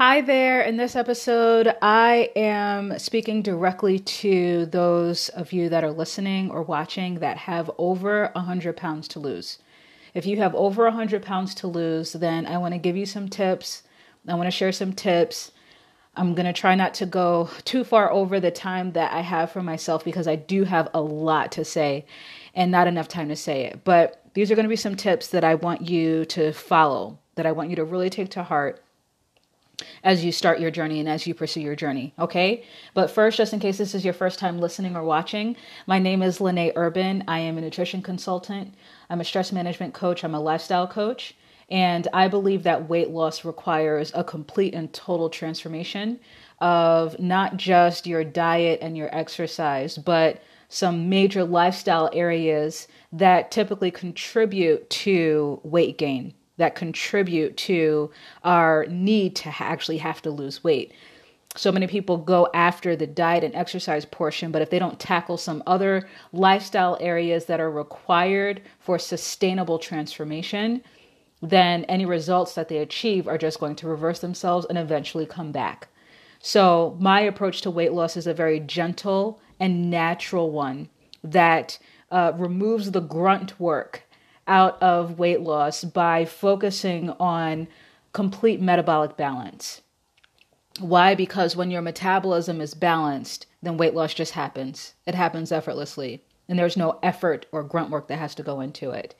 Hi there. In this episode, I am speaking directly to those of you that are listening or watching that have over 100 pounds to lose. If you have over 100 pounds to lose, then I want to give you some tips. I want to share some tips. I'm going to try not to go too far over the time that I have for myself because I do have a lot to say and not enough time to say it. But these are going to be some tips that I want you to follow, that I want you to really take to heart as you start your journey and as you pursue your journey. Okay. But first, just in case this is your first time listening or watching, my name is Lene Urban. I am a nutrition consultant. I'm a stress management coach. I'm a lifestyle coach. And I believe that weight loss requires a complete and total transformation of not just your diet and your exercise, but some major lifestyle areas that typically contribute to weight gain that contribute to our need to actually have to lose weight. So many people go after the diet and exercise portion, but if they don't tackle some other lifestyle areas that are required for sustainable transformation, then any results that they achieve are just going to reverse themselves and eventually come back. So, my approach to weight loss is a very gentle and natural one that uh, removes the grunt work out of weight loss by focusing on complete metabolic balance. Why? Because when your metabolism is balanced, then weight loss just happens. It happens effortlessly, and there's no effort or grunt work that has to go into it.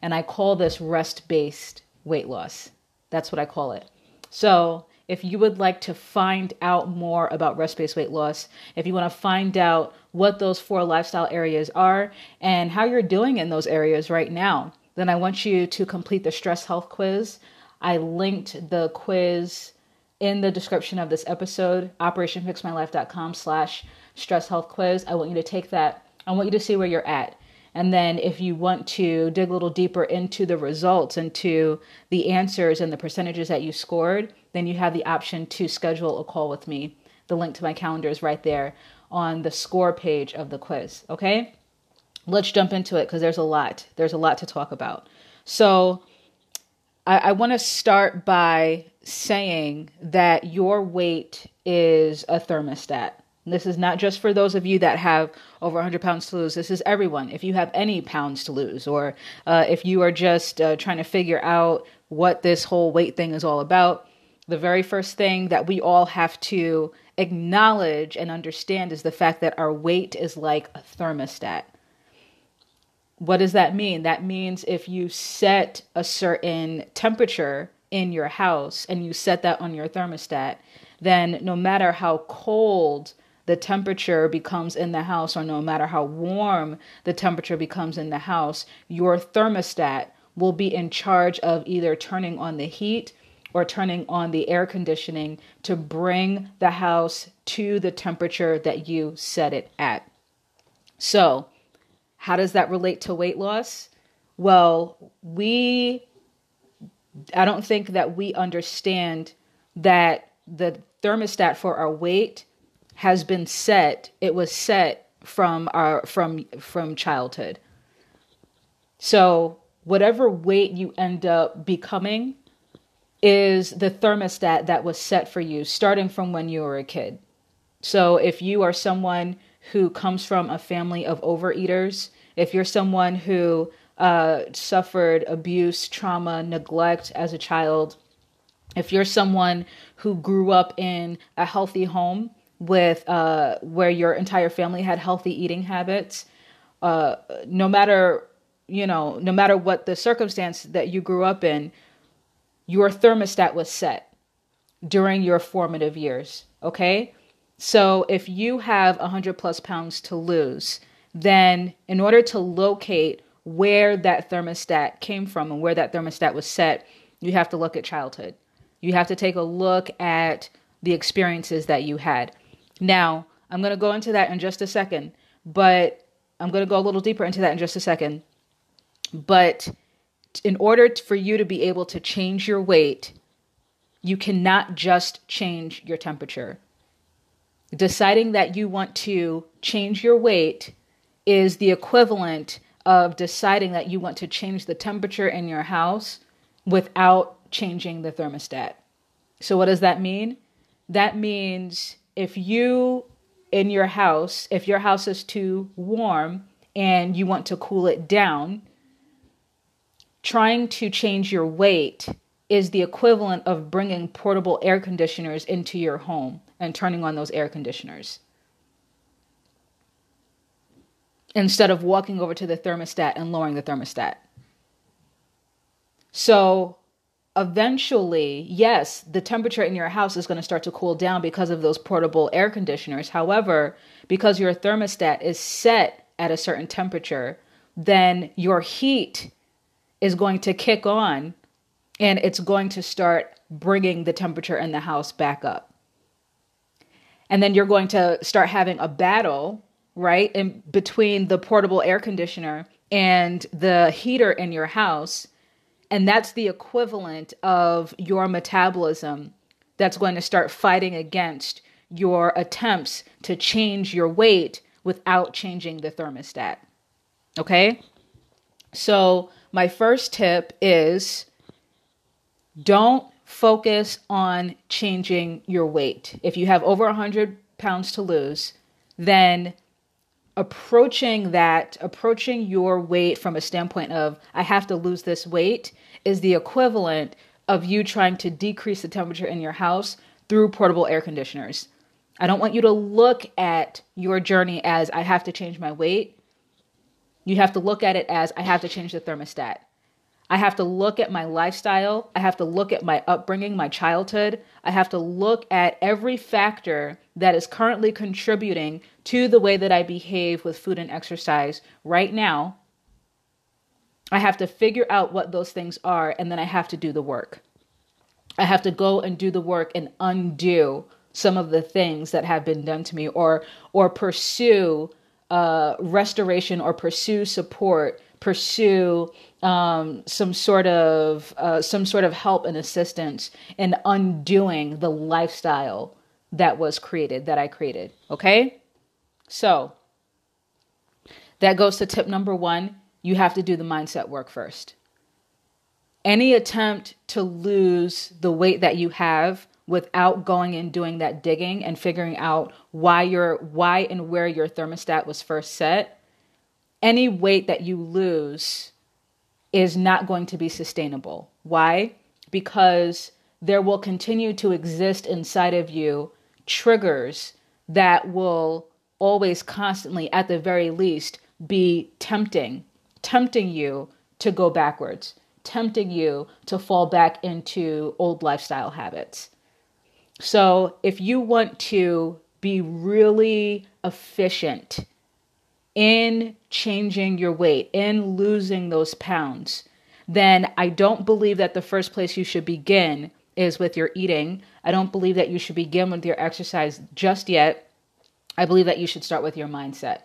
And I call this rest based weight loss. That's what I call it. So, if you would like to find out more about rest based weight loss, if you want to find out what those four lifestyle areas are and how you're doing in those areas right now, then I want you to complete the stress health quiz. I linked the quiz in the description of this episode, operationfixmylife.com slash stress health quiz. I want you to take that. I want you to see where you're at. And then if you want to dig a little deeper into the results, into the answers and the percentages that you scored, then you have the option to schedule a call with me. The link to my calendar is right there on the score page of the quiz. Okay? Let's jump into it because there's a lot. There's a lot to talk about. So I, I want to start by saying that your weight is a thermostat. This is not just for those of you that have over 100 pounds to lose. This is everyone. If you have any pounds to lose, or uh, if you are just uh, trying to figure out what this whole weight thing is all about, the very first thing that we all have to acknowledge and understand is the fact that our weight is like a thermostat. What does that mean? That means if you set a certain temperature in your house and you set that on your thermostat, then no matter how cold the temperature becomes in the house, or no matter how warm the temperature becomes in the house, your thermostat will be in charge of either turning on the heat or turning on the air conditioning to bring the house to the temperature that you set it at. So, how does that relate to weight loss? Well, we, I don't think that we understand that the thermostat for our weight has been set. It was set from our from from childhood. So whatever weight you end up becoming is the thermostat that was set for you starting from when you were a kid. So if you are someone who comes from a family of overeaters, if you're someone who uh, suffered abuse, trauma, neglect as a child, if you're someone who grew up in a healthy home with uh, where your entire family had healthy eating habits, uh, no matter you know, no matter what the circumstance that you grew up in, your thermostat was set during your formative years. Okay. So if you have 100 plus pounds to lose, then in order to locate where that thermostat came from and where that thermostat was set, you have to look at childhood. You have to take a look at the experiences that you had. Now, I'm going to go into that in just a second, but I'm going to go a little deeper into that in just a second. But in order for you to be able to change your weight, you cannot just change your temperature. Deciding that you want to change your weight is the equivalent of deciding that you want to change the temperature in your house without changing the thermostat. So, what does that mean? That means if you in your house, if your house is too warm and you want to cool it down, trying to change your weight is the equivalent of bringing portable air conditioners into your home and turning on those air conditioners. Instead of walking over to the thermostat and lowering the thermostat. So, eventually, yes, the temperature in your house is going to start to cool down because of those portable air conditioners. However, because your thermostat is set at a certain temperature, then your heat is going to kick on and it's going to start bringing the temperature in the house back up. And then you're going to start having a battle, right, in between the portable air conditioner and the heater in your house and that's the equivalent of your metabolism that's going to start fighting against your attempts to change your weight without changing the thermostat. Okay? So, my first tip is don't focus on changing your weight. If you have over 100 pounds to lose, then approaching that, approaching your weight from a standpoint of, I have to lose this weight, is the equivalent of you trying to decrease the temperature in your house through portable air conditioners. I don't want you to look at your journey as I have to change my weight. You have to look at it as I have to change the thermostat. I have to look at my lifestyle. I have to look at my upbringing, my childhood. I have to look at every factor that is currently contributing to the way that I behave with food and exercise right now. I have to figure out what those things are and then I have to do the work. I have to go and do the work and undo some of the things that have been done to me or or pursue uh, restoration or pursue support pursue um, some sort of uh, some sort of help and assistance in undoing the lifestyle that was created that I created. Okay, so that goes to tip number one. You have to do the mindset work first. Any attempt to lose the weight that you have without going and doing that digging and figuring out why your why and where your thermostat was first set any weight that you lose is not going to be sustainable. Why? Because there will continue to exist inside of you triggers that will always constantly, at the very least, be tempting, tempting you to go backwards, tempting you to fall back into old lifestyle habits. So, if you want to be really efficient in changing your weight, in losing those pounds, then I don't believe that the first place you should begin is with your eating. I don't believe that you should begin with your exercise just yet. I believe that you should start with your mindset.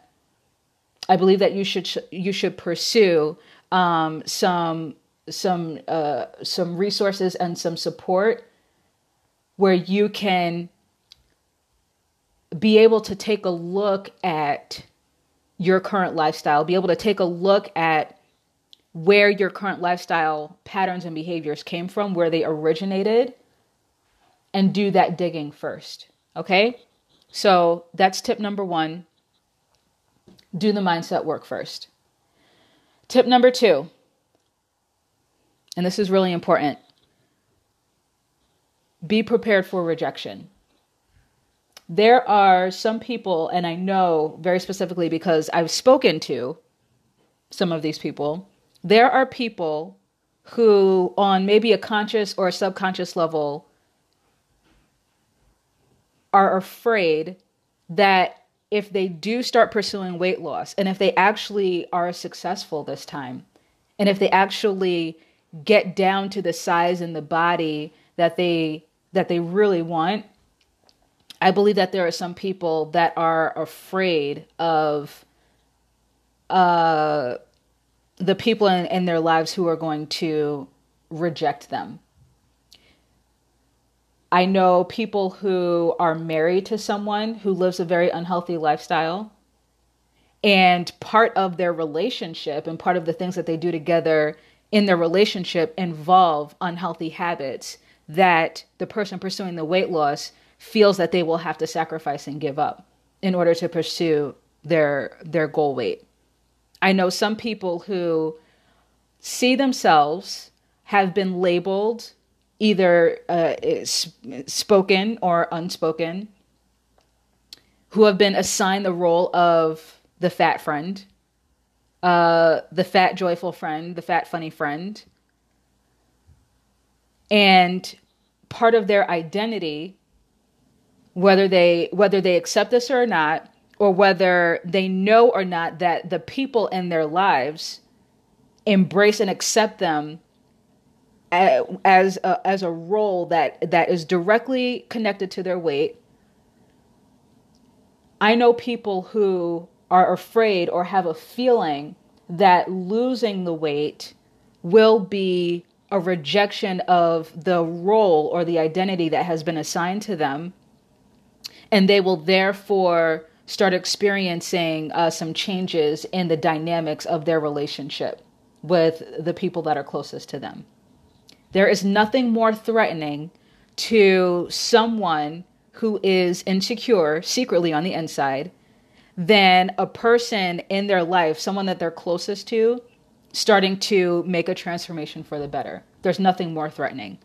I believe that you should you should pursue um, some some uh, some resources and some support where you can be able to take a look at your current lifestyle, be able to take a look at where your current lifestyle patterns and behaviors came from, where they originated, and do that digging first. Okay? So that's tip number one. Do the mindset work first. Tip number two, and this is really important be prepared for rejection there are some people, and I know very specifically because I've spoken to some of these people, there are people who, on maybe a conscious or a subconscious level, are afraid that if they do start pursuing weight loss and if they actually are successful this time, and if they actually get down to the size and the body that they that they really want I believe that there are some people that are afraid of uh, the people in, in their lives who are going to reject them. I know people who are married to someone who lives a very unhealthy lifestyle. And part of their relationship and part of the things that they do together in their relationship involve unhealthy habits that the person pursuing the weight loss feels that they will have to sacrifice and give up in order to pursue their their goal weight. I know some people who see themselves have been labeled either uh, spoken or unspoken who have been assigned the role of the fat friend, uh, the fat joyful friend, the fat funny friend. And part of their identity, whether they whether they accept this or not, or whether they know or not that the people in their lives embrace and accept them as a, as a role that that is directly connected to their weight. I know people who are afraid or have a feeling that losing the weight will be a rejection of the role or the identity that has been assigned to them. And they will therefore start experiencing uh, some changes in the dynamics of their relationship with the people that are closest to them. There is nothing more threatening to someone who is insecure secretly on the inside than a person in their life, someone that they're closest to, starting to make a transformation for the better. There's nothing more threatening.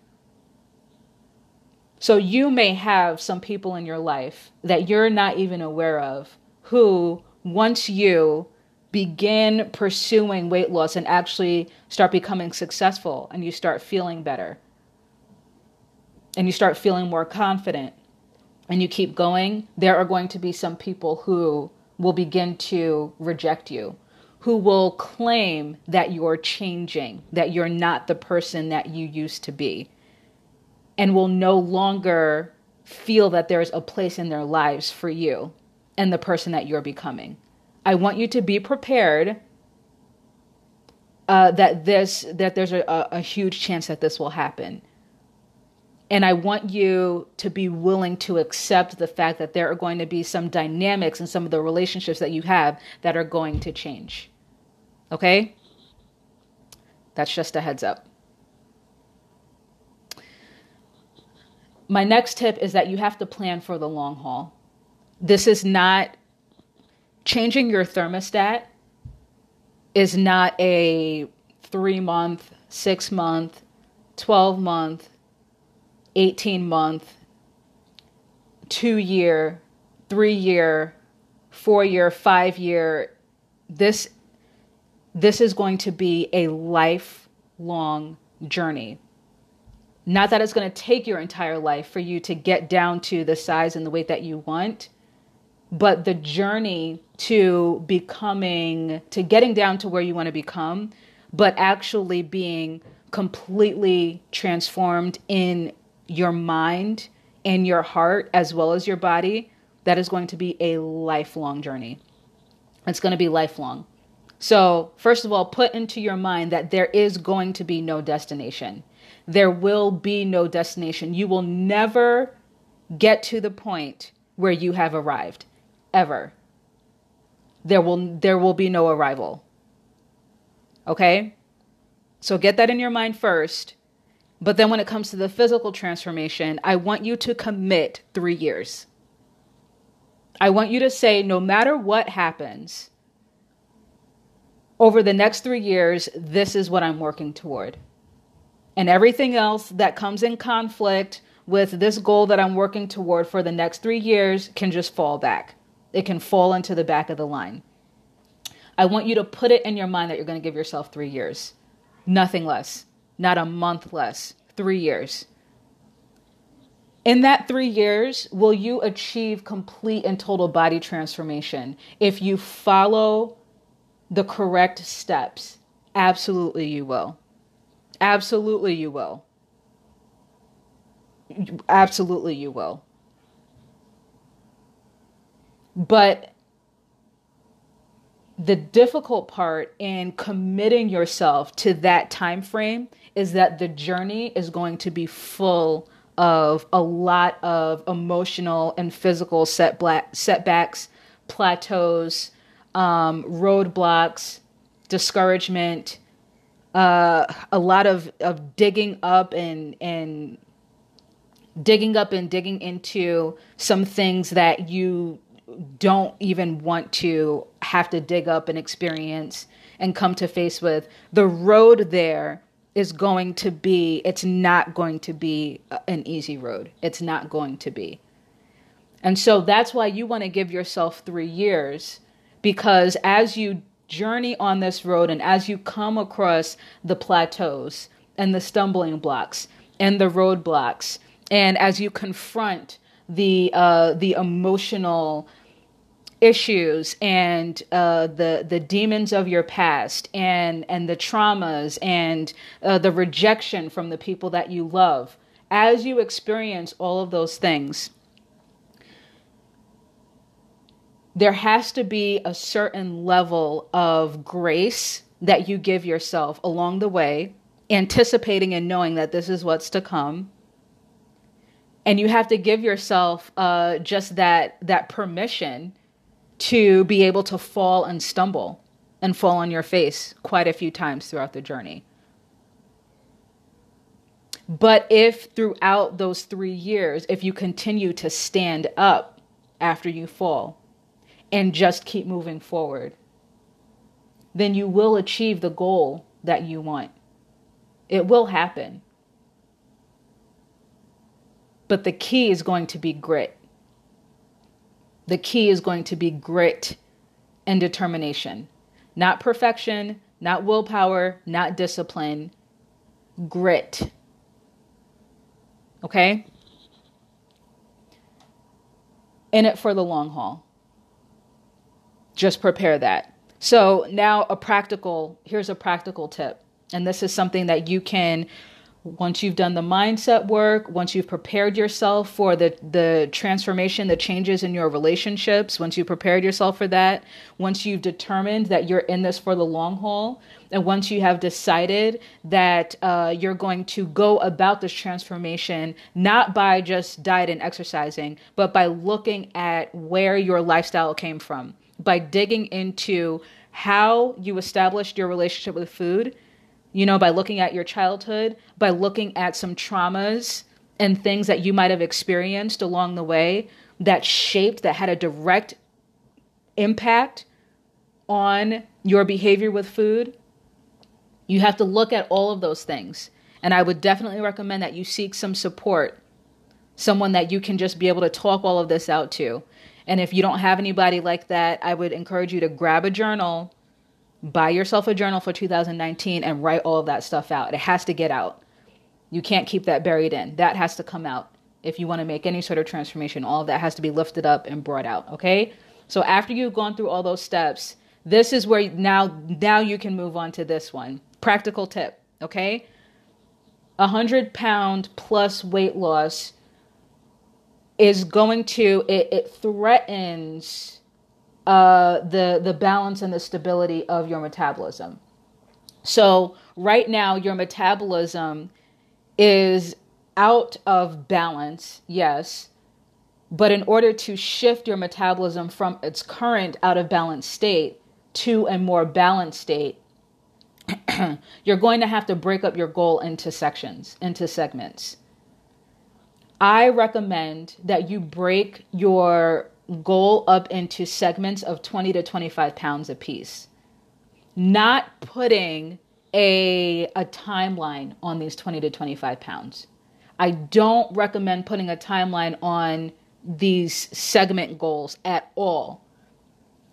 So you may have some people in your life that you're not even aware of who, once you begin pursuing weight loss and actually start becoming successful and you start feeling better and you start feeling more confident and you keep going, there are going to be some people who will begin to reject you, who will claim that you're changing, that you're not the person that you used to be, and will no longer feel that there's a place in their lives for you and the person that you're becoming. I want you to be prepared uh, that this that there's a, a huge chance that this will happen. And I want you to be willing to accept the fact that there are going to be some dynamics in some of the relationships that you have that are going to change. Okay? That's just a heads up. My next tip is that you have to plan for the long haul. This is not changing your thermostat is not a three month, six month, 12 month, 18 month, two year, three year, four year, five year. This, this is going to be a lifelong journey. Not that it's going to take your entire life for you to get down to the size and the weight that you want but the journey to becoming to getting down to where you want to become but actually being completely transformed in your mind and your heart as well as your body that is going to be a lifelong journey. It's going to be lifelong. So first of all put into your mind that there is going to be no destination. There will be no destination. You will never get to the point where you have arrived ever. There will there will be no arrival. Okay? So get that in your mind first. But then when it comes to the physical transformation, I want you to commit 3 years. I want you to say no matter what happens over the next 3 years, this is what I'm working toward. And everything else that comes in conflict with this goal that I'm working toward for the next 3 years can just fall back it can fall into the back of the line. I want you to put it in your mind that you're going to give yourself three years, nothing less, not a month less, three years. In that three years, will you achieve complete and total body transformation if you follow the correct steps? Absolutely, you will. Absolutely, you will. Absolutely, you will. But the difficult part in committing yourself to that time frame is that the journey is going to be full of a lot of emotional and physical setbacks, plateaus, um, roadblocks, discouragement, uh, a lot of, of digging up and, and digging up and digging into some things that you don't even want to have to dig up and experience and come to face with, the road there is going to be, it's not going to be an easy road. It's not going to be. And so that's why you want to give yourself three years because as you journey on this road and as you come across the plateaus and the stumbling blocks and the roadblocks, and as you confront the uh, the emotional issues and uh, the the demons of your past and and the traumas and uh, the rejection from the people that you love, as you experience all of those things there has to be a certain level of grace that you give yourself along the way, anticipating and knowing that this is what's to come. And you have to give yourself uh, just that that permission to be able to fall and stumble and fall on your face quite a few times throughout the journey. But if throughout those three years, if you continue to stand up after you fall, and just keep moving forward, then you will achieve the goal that you want. It will happen. But the key is going to be grit. The key is going to be grit and determination. Not perfection, not willpower, not discipline, grit. Okay? In it for the long haul just prepare that. So now a practical, here's a practical tip. And this is something that you can once you've done the mindset work, once you've prepared yourself for the the transformation, the changes in your relationships, once you've prepared yourself for that, once you've determined that you're in this for the long haul, and once you have decided that uh, you're going to go about this transformation not by just diet and exercising, but by looking at where your lifestyle came from by digging into how you established your relationship with food, you know, by looking at your childhood, by looking at some traumas and things that you might have experienced along the way that shaped, that had a direct impact on your behavior with food. You have to look at all of those things. And I would definitely recommend that you seek some support, someone that you can just be able to talk all of this out to. And if you don't have anybody like that, I would encourage you to grab a journal, buy yourself a journal for 2019, and write all of that stuff out. It has to get out. You can't keep that buried in. That has to come out. If you want to make any sort of transformation, all of that has to be lifted up and brought out. Okay? So after you've gone through all those steps, this is where now now you can move on to this one. Practical tip. Okay? A hundred pound plus weight loss is going to it, it threatens uh, the the balance and the stability of your metabolism. So right now your metabolism is out of balance, yes, but in order to shift your metabolism from its current out of balance state to a more balanced state, you're going to have to break up your goal into sections, into segments. I recommend that you break your goal up into segments of 20 to 25 pounds a piece. Not putting a, a timeline on these 20 to 25 pounds. I don't recommend putting a timeline on these segment goals at all.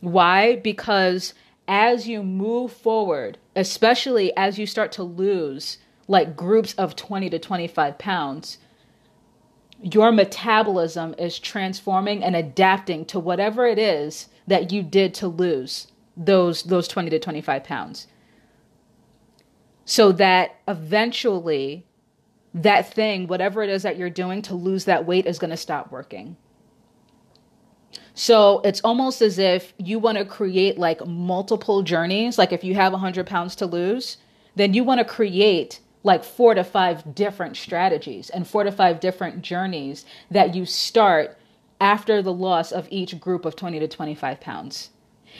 Why? Because as you move forward, especially as you start to lose like groups of 20 to 25 pounds, your metabolism is transforming and adapting to whatever it is that you did to lose those those 20 to 25 pounds. So that eventually that thing whatever it is that you're doing to lose that weight is going to stop working. So it's almost as if you want to create like multiple journeys. Like if you have 100 pounds to lose then you want to create like four to five different strategies and four to five different journeys that you start after the loss of each group of 20 to 25 pounds.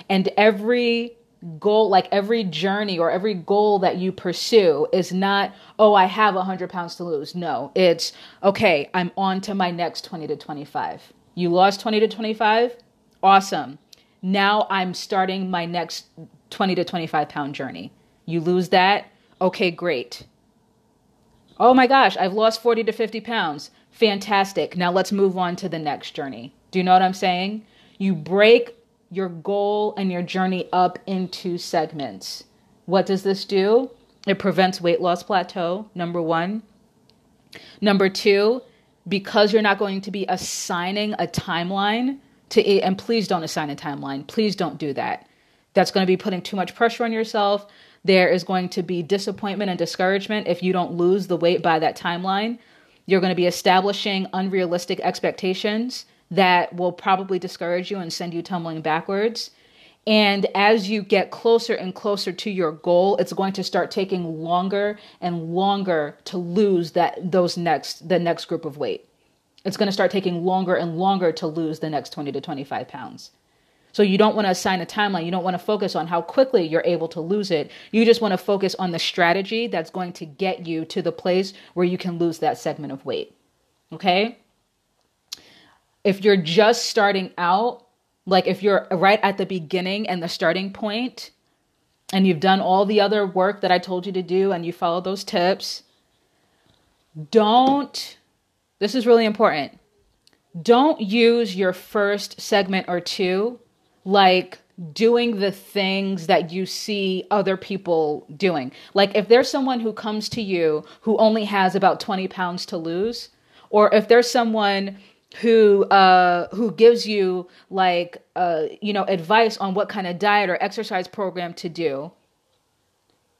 And every goal, like every journey or every goal that you pursue is not, oh, I have 100 pounds to lose. No, it's, okay, I'm on to my next 20 to 25. You lost 20 to 25? Awesome. Now I'm starting my next 20 to 25 pound journey. You lose that? Okay, great. Oh my gosh, I've lost 40 to 50 pounds. Fantastic. Now let's move on to the next journey. Do you know what I'm saying? You break your goal and your journey up into segments. What does this do? It prevents weight loss plateau, number one. Number two, because you're not going to be assigning a timeline to it, and please don't assign a timeline. Please don't do that. That's going to be putting too much pressure on yourself. There is going to be disappointment and discouragement if you don't lose the weight by that timeline. You're going to be establishing unrealistic expectations that will probably discourage you and send you tumbling backwards. And as you get closer and closer to your goal, it's going to start taking longer and longer to lose that those next the next group of weight. It's going to start taking longer and longer to lose the next 20 to 25 pounds. So you don't want to assign a timeline. You don't want to focus on how quickly you're able to lose it. You just want to focus on the strategy that's going to get you to the place where you can lose that segment of weight. Okay? if you're just starting out, like if you're right at the beginning and the starting point, and you've done all the other work that I told you to do and you follow those tips, don't, this is really important, don't use your first segment or two like doing the things that you see other people doing. Like if there's someone who comes to you who only has about 20 pounds to lose, or if there's someone who uh who gives you like uh you know advice on what kind of diet or exercise program to do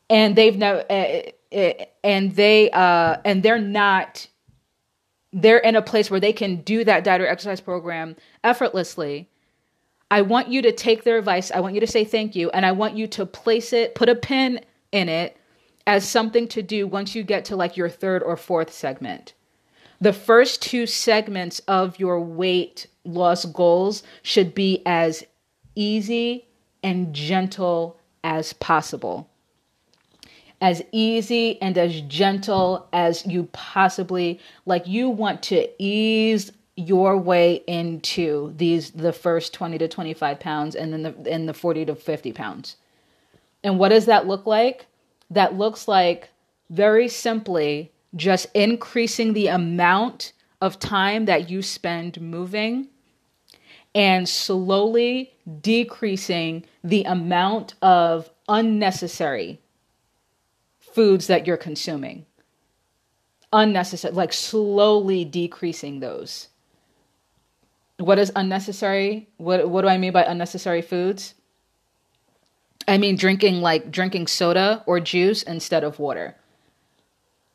and they've uh, uh, and they uh and they're not they're in a place where they can do that diet or exercise program effortlessly i want you to take their advice. I want you to say thank you. And i want you to place it put a pin in it as something to do once you get to like your third or fourth segment. The first two segments of your weight loss goals should be as easy and gentle as possible. As easy and as gentle as you possibly like you want to ease your way into these the first 20 to 25 pounds and then the in the 40 to 50 pounds. And what does that look like? That looks like very simply just increasing the amount of time that you spend moving and slowly decreasing the amount of unnecessary foods that you're consuming. Unnecessary, like slowly decreasing those. What is unnecessary? What what do I mean by unnecessary foods? I mean drinking like drinking soda or juice instead of water.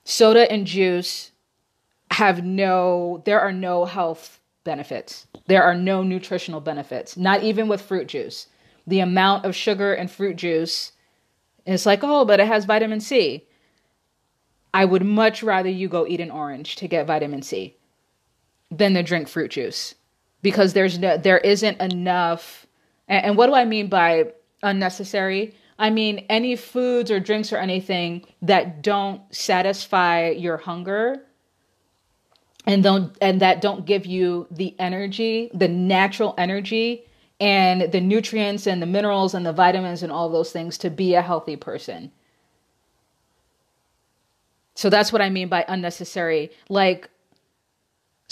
Soda and juice have no there are no health benefits. There are no nutritional benefits not even with fruit juice. The amount of sugar in fruit juice is like oh but it has vitamin c. I would much rather you go eat an orange to get vitamin c than to drink fruit juice because there's no there isn't enough and, and what do i mean by unnecessary I mean, any foods or drinks or anything that don't satisfy your hunger and don't and that don't give you the energy, the natural energy and the nutrients and the minerals and the vitamins and all those things to be a healthy person. So that's what I mean by unnecessary. Like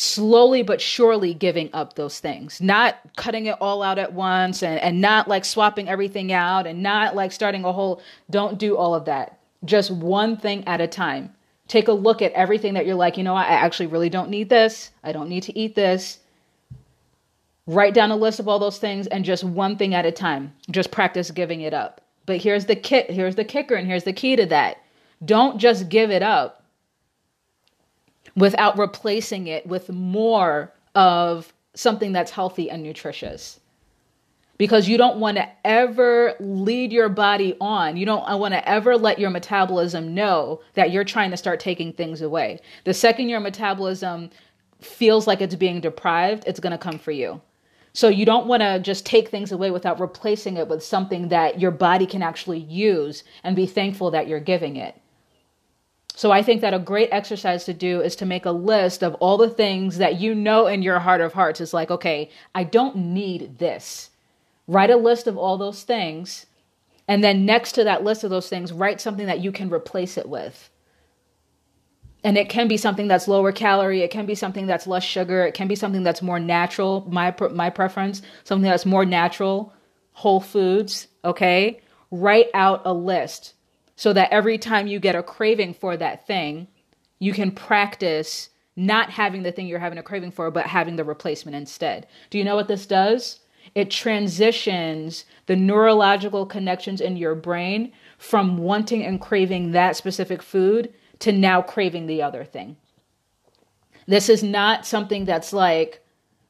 slowly but surely giving up those things, not cutting it all out at once and, and not like swapping everything out and not like starting a whole, don't do all of that. Just one thing at a time. Take a look at everything that you're like, you know, I actually really don't need this. I don't need to eat this. Write down a list of all those things and just one thing at a time. Just practice giving it up. But here's the kit, here's the kicker, and here's the key to that. Don't just give it up without replacing it with more of something that's healthy and nutritious. Because you don't want to ever lead your body on. You don't want to ever let your metabolism know that you're trying to start taking things away. The second your metabolism feels like it's being deprived, it's going to come for you. So you don't want to just take things away without replacing it with something that your body can actually use and be thankful that you're giving it. So I think that a great exercise to do is to make a list of all the things that you know in your heart of hearts is like, okay, I don't need this. Write a list of all those things. And then next to that list of those things, write something that you can replace it with. And it can be something that's lower calorie. It can be something that's less sugar. It can be something that's more natural. My, my preference, something that's more natural, whole foods. Okay. Write out a list so that every time you get a craving for that thing, you can practice not having the thing you're having a craving for, but having the replacement instead. Do you know what this does? It transitions the neurological connections in your brain from wanting and craving that specific food to now craving the other thing. This is not something that's like,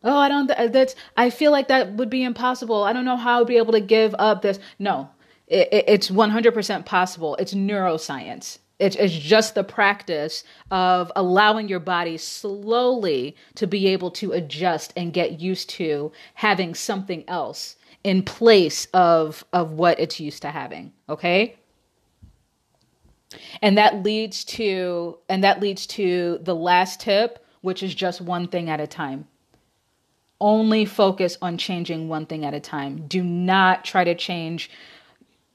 oh, I don't, that's, I feel like that would be impossible. I don't know how I would be able to give up this. No, it, it's 100% possible. It's neuroscience. It's, it's just the practice of allowing your body slowly to be able to adjust and get used to having something else in place of of what it's used to having okay and that leads to and that leads to the last tip which is just one thing at a time only focus on changing one thing at a time do not try to change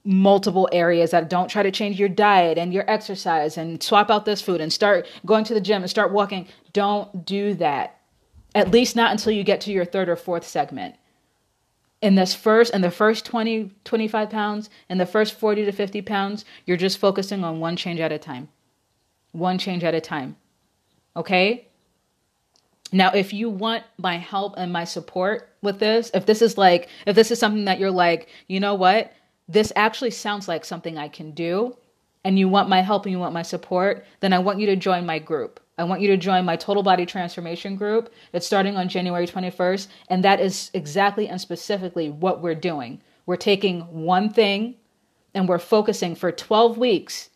multiple areas that don't try to change your diet and your exercise and swap out this food and start going to the gym and start walking. Don't do that. At least not until you get to your third or fourth segment. In this first in the first 20 25 pounds and the first 40 to 50 pounds, you're just focusing on one change at a time. One change at a time. Okay? Now, if you want my help and my support with this, if this is like, if this is something that you're like, you know what? This actually sounds like something I can do, and you want my help and you want my support, then I want you to join my group. I want you to join my total body transformation group. It's starting on January 21st, and that is exactly and specifically what we're doing. We're taking one thing and we're focusing for 12 weeks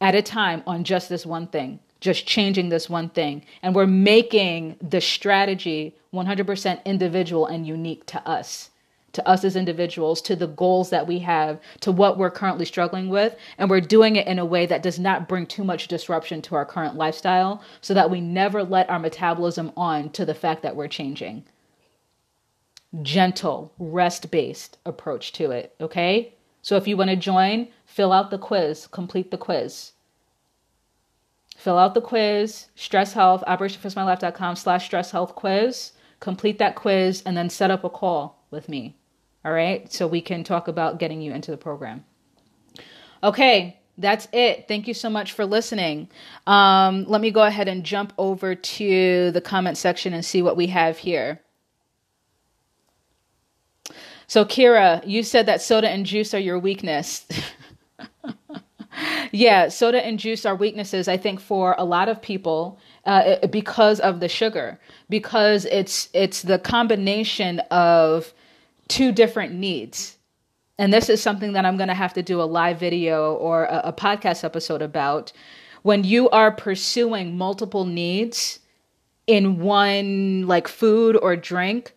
at a time on just this one thing, just changing this one thing. And we're making the strategy 100% individual and unique to us to us as individuals, to the goals that we have, to what we're currently struggling with. And we're doing it in a way that does not bring too much disruption to our current lifestyle so that we never let our metabolism on to the fact that we're changing. Gentle, rest based approach to it. Okay. So if you want to join, fill out the quiz, complete the quiz. Fill out the quiz, stress health, operationfixmylife.com slash stress health quiz. Complete that quiz and then set up a call with me. All right. So we can talk about getting you into the program. Okay. That's it. Thank you so much for listening. Um, let me go ahead and jump over to the comment section and see what we have here. So, Kira, you said that soda and juice are your weakness. yeah, soda and juice are weaknesses, I think, for a lot of people uh, because of the sugar, because it's it's the combination of two different needs. And this is something that I'm going to have to do a live video or a, a podcast episode about. When you are pursuing multiple needs in one like food or drink,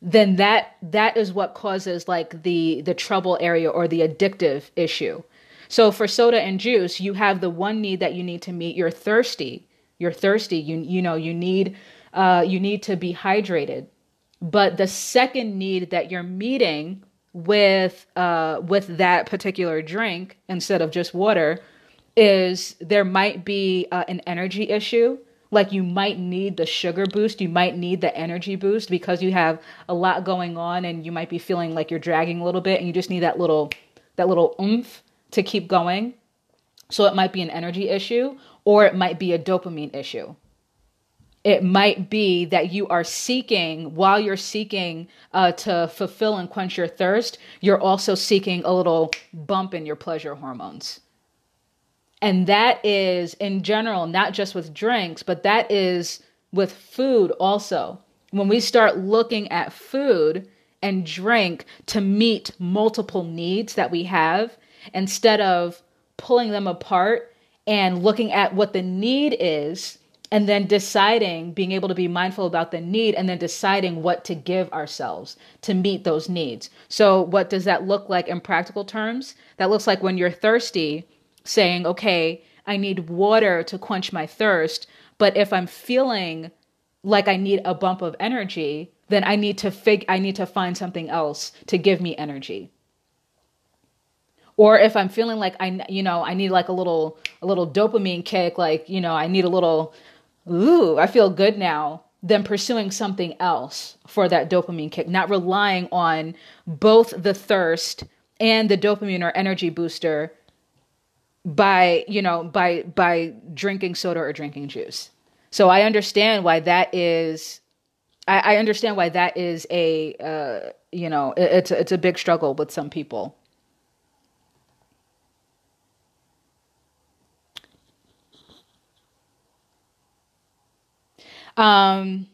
then that that is what causes like the the trouble area or the addictive issue. So for soda and juice, you have the one need that you need to meet. You're thirsty. You're thirsty. You you know you need uh, you need to be hydrated. But the second need that you're meeting with uh, with that particular drink instead of just water is there might be uh, an energy issue. Like you might need the sugar boost, you might need the energy boost because you have a lot going on, and you might be feeling like you're dragging a little bit, and you just need that little that little oomph to keep going. So it might be an energy issue, or it might be a dopamine issue it might be that you are seeking while you're seeking uh, to fulfill and quench your thirst you're also seeking a little bump in your pleasure hormones. And that is in general not just with drinks but that is with food also. When we start looking at food and drink to meet multiple needs that we have instead of pulling them apart and looking at what the need is and then deciding, being able to be mindful about the need, and then deciding what to give ourselves to meet those needs. So, what does that look like in practical terms? That looks like when you're thirsty, saying, okay, I need water to quench my thirst. But if I'm feeling like I need a bump of energy, then I need to fig I need to find something else to give me energy. Or if I'm feeling like I you know, I need like a little a little dopamine kick, like, you know, I need a little ooh, I feel good now, than pursuing something else for that dopamine kick, not relying on both the thirst and the dopamine or energy booster by, you know, by by drinking soda or drinking juice. So I understand why that is. I, I understand why that is a uh, you know it, it's it's a big struggle with some people. Um,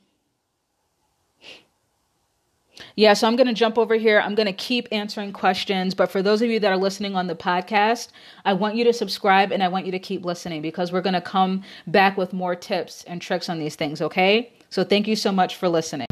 yeah, so I'm going to jump over here. I'm going to keep answering questions. But for those of you that are listening on the podcast, I want you to subscribe and I want you to keep listening because we're going to come back with more tips and tricks on these things, okay? So thank you so much for listening.